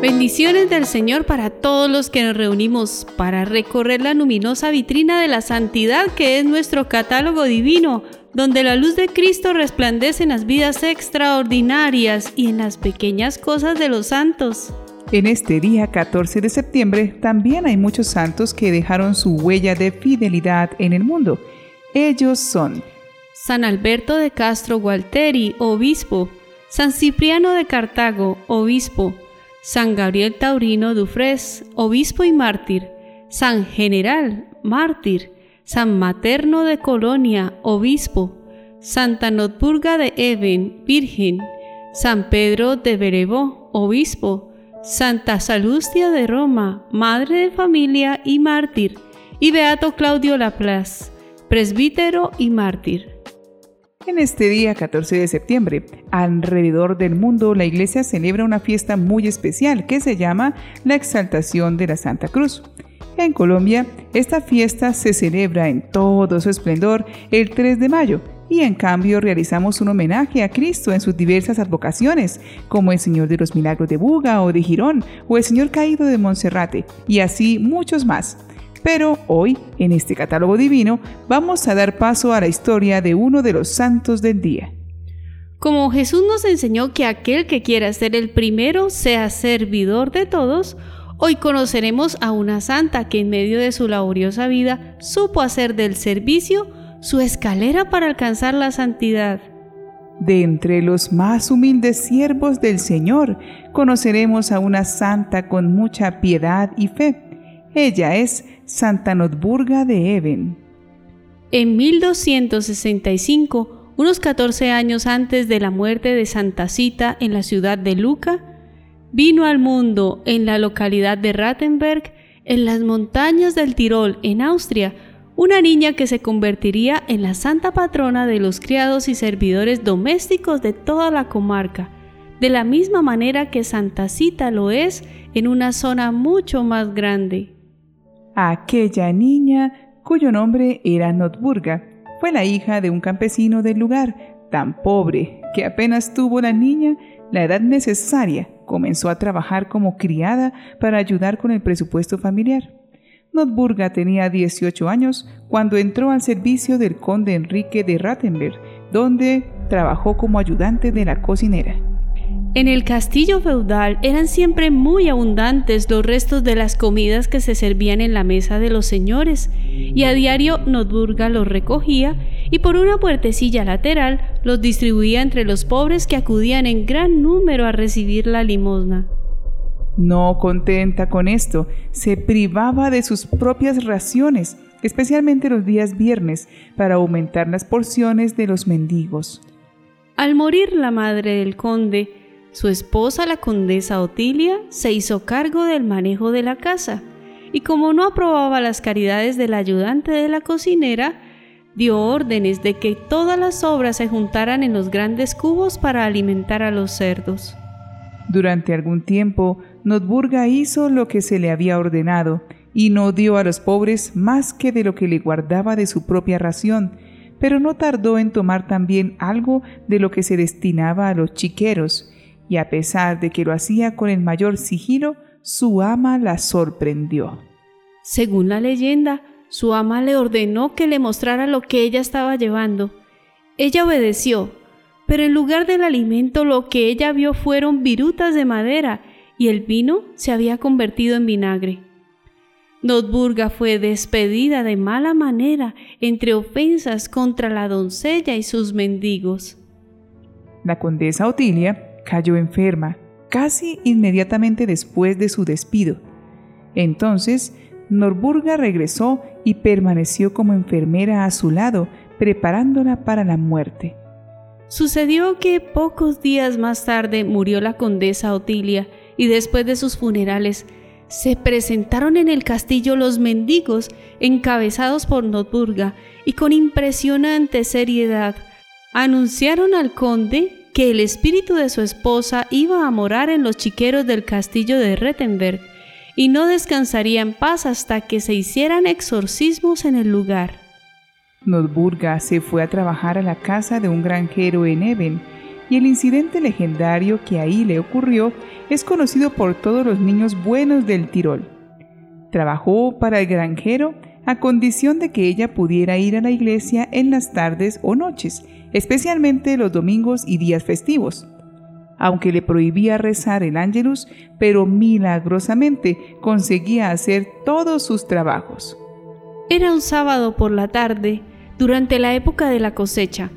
Bendiciones del Señor para todos los que nos reunimos para recorrer la luminosa vitrina de la santidad que es nuestro catálogo divino, donde la luz de Cristo resplandece en las vidas extraordinarias y en las pequeñas cosas de los santos. En este día 14 de septiembre también hay muchos santos que dejaron su huella de fidelidad en el mundo. Ellos son San Alberto de Castro Gualteri, obispo, San Cipriano de Cartago, obispo, San Gabriel Taurino Dufres, obispo y mártir, San General, mártir, San Materno de Colonia, obispo, Santa Notburga de Even, virgen, San Pedro de Berebó, obispo, Santa Salustia de Roma, madre de familia y mártir, y Beato Claudio Laplace, presbítero y mártir. En este día 14 de septiembre, alrededor del mundo la iglesia celebra una fiesta muy especial que se llama la Exaltación de la Santa Cruz. En Colombia, esta fiesta se celebra en todo su esplendor el 3 de mayo y en cambio realizamos un homenaje a Cristo en sus diversas advocaciones, como el Señor de los Milagros de Buga o de Girón, o el Señor Caído de Monserrate, y así muchos más. Pero hoy, en este catálogo divino, vamos a dar paso a la historia de uno de los santos del día. Como Jesús nos enseñó que aquel que quiera ser el primero sea servidor de todos, hoy conoceremos a una santa que en medio de su laboriosa vida supo hacer del servicio su escalera para alcanzar la santidad. De entre los más humildes siervos del Señor, conoceremos a una santa con mucha piedad y fe. Ella es Santa Notburga de Even. En 1265, unos 14 años antes de la muerte de Santa Cita en la ciudad de Luca, vino al mundo en la localidad de Rattenberg, en las montañas del Tirol, en Austria, una niña que se convertiría en la santa patrona de los criados y servidores domésticos de toda la comarca, de la misma manera que Santa Cita lo es en una zona mucho más grande aquella niña, cuyo nombre era Notburga, fue la hija de un campesino del lugar, tan pobre que apenas tuvo la niña la edad necesaria, comenzó a trabajar como criada para ayudar con el presupuesto familiar. Notburga tenía 18 años cuando entró al servicio del conde Enrique de Rattenberg, donde trabajó como ayudante de la cocinera. En el castillo feudal eran siempre muy abundantes los restos de las comidas que se servían en la mesa de los señores, y a diario Notburga los recogía y por una puertecilla lateral los distribuía entre los pobres que acudían en gran número a recibir la limosna. No contenta con esto, se privaba de sus propias raciones, especialmente los días viernes, para aumentar las porciones de los mendigos. Al morir la madre del conde, su esposa, la condesa Otilia, se hizo cargo del manejo de la casa y como no aprobaba las caridades del ayudante de la cocinera, dio órdenes de que todas las obras se juntaran en los grandes cubos para alimentar a los cerdos. Durante algún tiempo, Notburga hizo lo que se le había ordenado y no dio a los pobres más que de lo que le guardaba de su propia ración, pero no tardó en tomar también algo de lo que se destinaba a los chiqueros, y a pesar de que lo hacía con el mayor sigilo, su ama la sorprendió. Según la leyenda, su ama le ordenó que le mostrara lo que ella estaba llevando. Ella obedeció, pero en lugar del alimento lo que ella vio fueron virutas de madera y el vino se había convertido en vinagre. Notburga fue despedida de mala manera entre ofensas contra la doncella y sus mendigos. La condesa Otilia cayó enferma casi inmediatamente después de su despido. Entonces, Norburga regresó y permaneció como enfermera a su lado, preparándola para la muerte. Sucedió que pocos días más tarde murió la condesa Otilia y después de sus funerales se presentaron en el castillo los mendigos encabezados por Norburga y con impresionante seriedad anunciaron al conde que el espíritu de su esposa iba a morar en los chiqueros del castillo de Rettenberg y no descansaría en paz hasta que se hicieran exorcismos en el lugar. Notburga se fue a trabajar a la casa de un granjero en Eben y el incidente legendario que ahí le ocurrió es conocido por todos los niños buenos del Tirol. Trabajó para el granjero a condición de que ella pudiera ir a la iglesia en las tardes o noches, especialmente los domingos y días festivos. Aunque le prohibía rezar el ángelus, pero milagrosamente conseguía hacer todos sus trabajos. Era un sábado por la tarde, durante la época de la cosecha,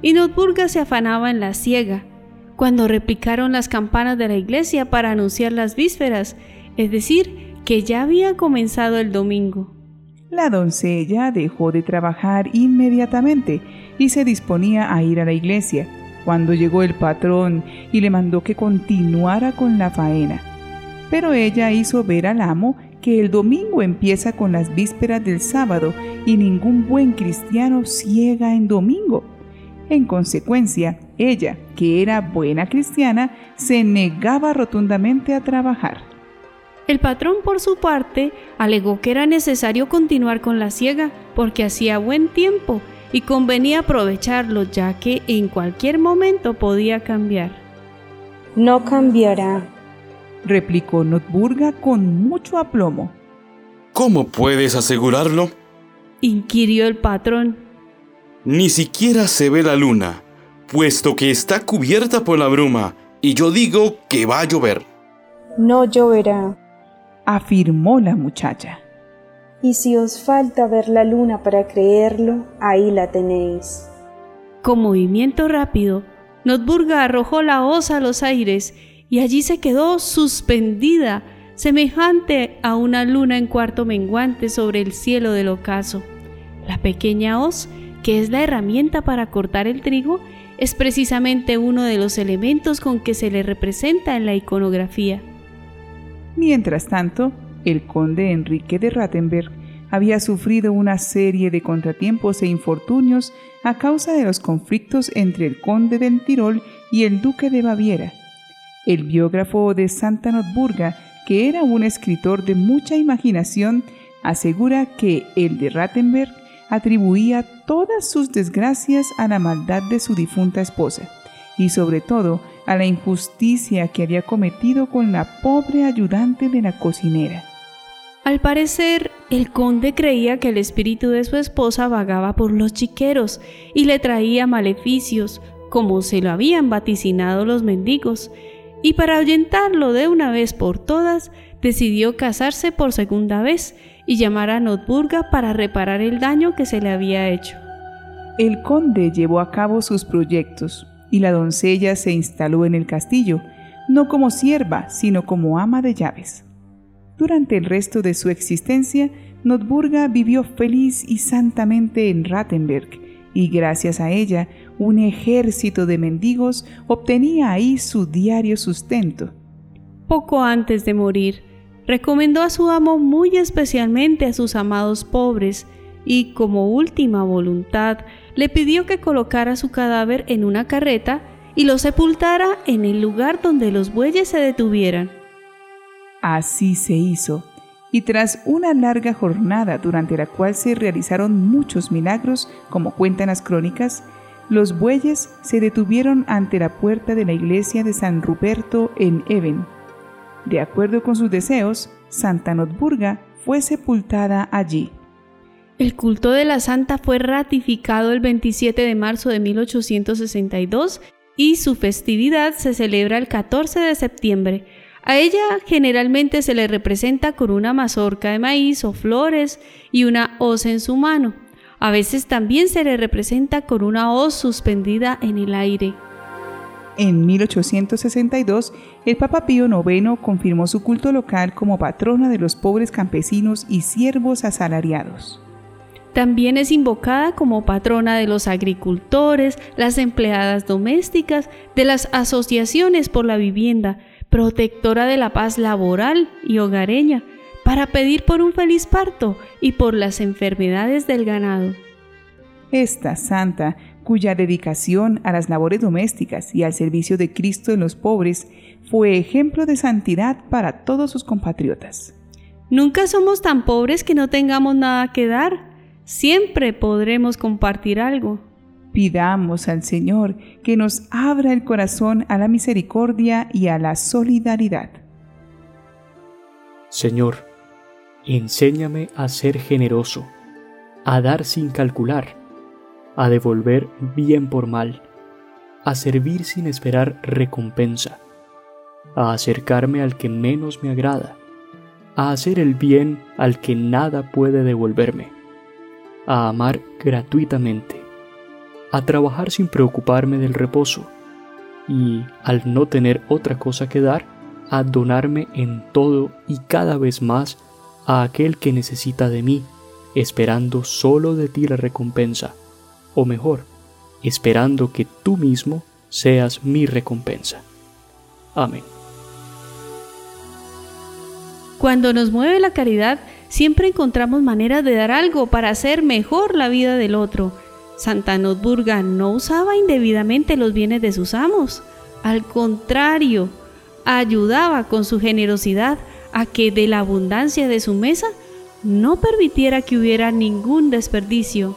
y Notburga se afanaba en la siega, cuando replicaron las campanas de la iglesia para anunciar las vísperas, es decir, que ya había comenzado el domingo. La doncella dejó de trabajar inmediatamente y se disponía a ir a la iglesia, cuando llegó el patrón y le mandó que continuara con la faena. Pero ella hizo ver al amo que el domingo empieza con las vísperas del sábado y ningún buen cristiano ciega en domingo. En consecuencia, ella, que era buena cristiana, se negaba rotundamente a trabajar. El patrón, por su parte, alegó que era necesario continuar con la siega porque hacía buen tiempo y convenía aprovecharlo ya que en cualquier momento podía cambiar. No cambiará, replicó Notburga con mucho aplomo. ¿Cómo puedes asegurarlo? inquirió el patrón. Ni siquiera se ve la luna, puesto que está cubierta por la bruma, y yo digo que va a llover. No lloverá, afirmó la muchacha. Y si os falta ver la luna para creerlo, ahí la tenéis. Con movimiento rápido, Notburga arrojó la hoz a los aires y allí se quedó suspendida, semejante a una luna en cuarto menguante sobre el cielo del ocaso. La pequeña hoz que es la herramienta para cortar el trigo, es precisamente uno de los elementos con que se le representa en la iconografía. Mientras tanto, el conde Enrique de Rattenberg había sufrido una serie de contratiempos e infortunios a causa de los conflictos entre el conde del Tirol y el duque de Baviera. El biógrafo de Santa Notburga, que era un escritor de mucha imaginación, asegura que el de Rattenberg atribuía todas sus desgracias a la maldad de su difunta esposa y sobre todo a la injusticia que había cometido con la pobre ayudante de la cocinera. Al parecer, el conde creía que el espíritu de su esposa vagaba por los chiqueros y le traía maleficios, como se lo habían vaticinado los mendigos, y para ahuyentarlo de una vez por todas, decidió casarse por segunda vez y llamar a Notburga para reparar el daño que se le había hecho. El conde llevó a cabo sus proyectos y la doncella se instaló en el castillo, no como sierva, sino como ama de llaves. Durante el resto de su existencia, Notburga vivió feliz y santamente en Rattenberg, y gracias a ella, un ejército de mendigos obtenía ahí su diario sustento. Poco antes de morir, recomendó a su amo muy especialmente a sus amados pobres y como última voluntad le pidió que colocara su cadáver en una carreta y lo sepultara en el lugar donde los bueyes se detuvieran. Así se hizo, y tras una larga jornada durante la cual se realizaron muchos milagros, como cuentan las crónicas, los bueyes se detuvieron ante la puerta de la iglesia de San Ruperto en Even, de acuerdo con sus deseos, Santa Notburga fue sepultada allí. El culto de la santa fue ratificado el 27 de marzo de 1862 y su festividad se celebra el 14 de septiembre. A ella generalmente se le representa con una mazorca de maíz o flores y una hoz en su mano. A veces también se le representa con una hoz suspendida en el aire. En 1862, el Papa Pío IX confirmó su culto local como patrona de los pobres campesinos y siervos asalariados. También es invocada como patrona de los agricultores, las empleadas domésticas, de las asociaciones por la vivienda, protectora de la paz laboral y hogareña, para pedir por un feliz parto y por las enfermedades del ganado. Esta santa cuya dedicación a las labores domésticas y al servicio de Cristo en los pobres fue ejemplo de santidad para todos sus compatriotas. Nunca somos tan pobres que no tengamos nada que dar. Siempre podremos compartir algo. Pidamos al Señor que nos abra el corazón a la misericordia y a la solidaridad. Señor, enséñame a ser generoso, a dar sin calcular, a devolver bien por mal, a servir sin esperar recompensa, a acercarme al que menos me agrada, a hacer el bien al que nada puede devolverme, a amar gratuitamente, a trabajar sin preocuparme del reposo y, al no tener otra cosa que dar, a donarme en todo y cada vez más a aquel que necesita de mí, esperando solo de ti la recompensa, o mejor, esperando que tú mismo seas mi recompensa. Amén. Cuando nos mueve la caridad, siempre encontramos maneras de dar algo para hacer mejor la vida del otro. Santa Notburga no usaba indebidamente los bienes de sus amos. Al contrario, ayudaba con su generosidad a que de la abundancia de su mesa no permitiera que hubiera ningún desperdicio.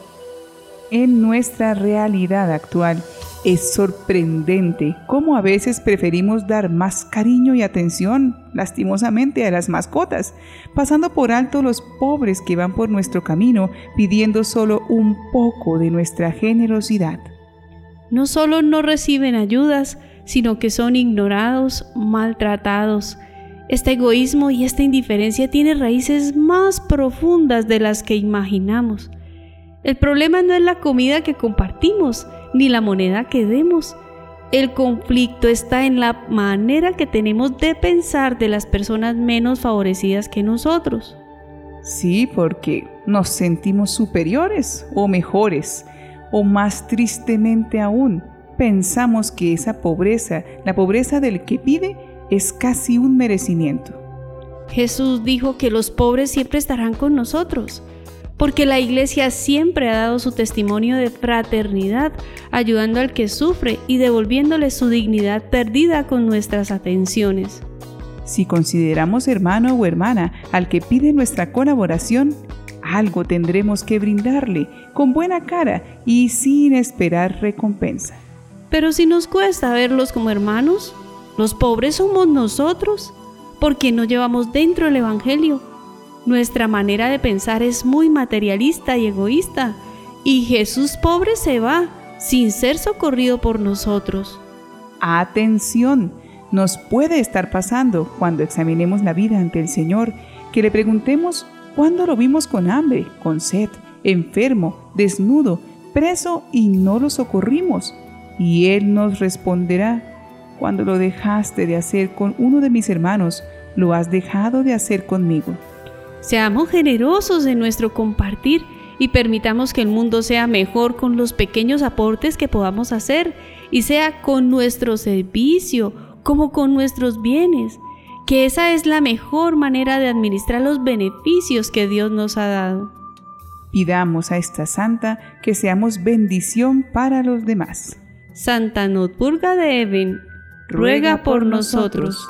En nuestra realidad actual es sorprendente cómo a veces preferimos dar más cariño y atención, lastimosamente, a las mascotas, pasando por alto los pobres que van por nuestro camino pidiendo solo un poco de nuestra generosidad. No solo no reciben ayudas, sino que son ignorados, maltratados. Este egoísmo y esta indiferencia tiene raíces más profundas de las que imaginamos. El problema no es la comida que compartimos, ni la moneda que demos. El conflicto está en la manera que tenemos de pensar de las personas menos favorecidas que nosotros. Sí, porque nos sentimos superiores o mejores, o más tristemente aún, pensamos que esa pobreza, la pobreza del que pide, es casi un merecimiento. Jesús dijo que los pobres siempre estarán con nosotros, porque la iglesia siempre ha dado su testimonio de fraternidad, ayudando al que sufre y devolviéndole su dignidad perdida con nuestras atenciones. Si consideramos hermano o hermana al que pide nuestra colaboración, algo tendremos que brindarle con buena cara y sin esperar recompensa. Pero si nos cuesta verlos como hermanos, los pobres somos nosotros, porque no llevamos dentro el Evangelio. Nuestra manera de pensar es muy materialista y egoísta, y Jesús pobre se va sin ser socorrido por nosotros. Atención, nos puede estar pasando cuando examinemos la vida ante el Señor, que le preguntemos cuándo lo vimos con hambre, con sed, enfermo, desnudo, preso y no lo socorrimos y Él nos responderá, cuando lo dejaste de hacer con uno de mis hermanos, lo has dejado de hacer conmigo. Seamos generosos en nuestro compartir y permitamos que el mundo sea mejor con los pequeños aportes que podamos hacer y sea con nuestro servicio como con nuestros bienes, que esa es la mejor manera de administrar los beneficios que Dios nos ha dado. Pidamos a esta santa que seamos bendición para los demás. Santa Notburga de Even, ruega por nosotros.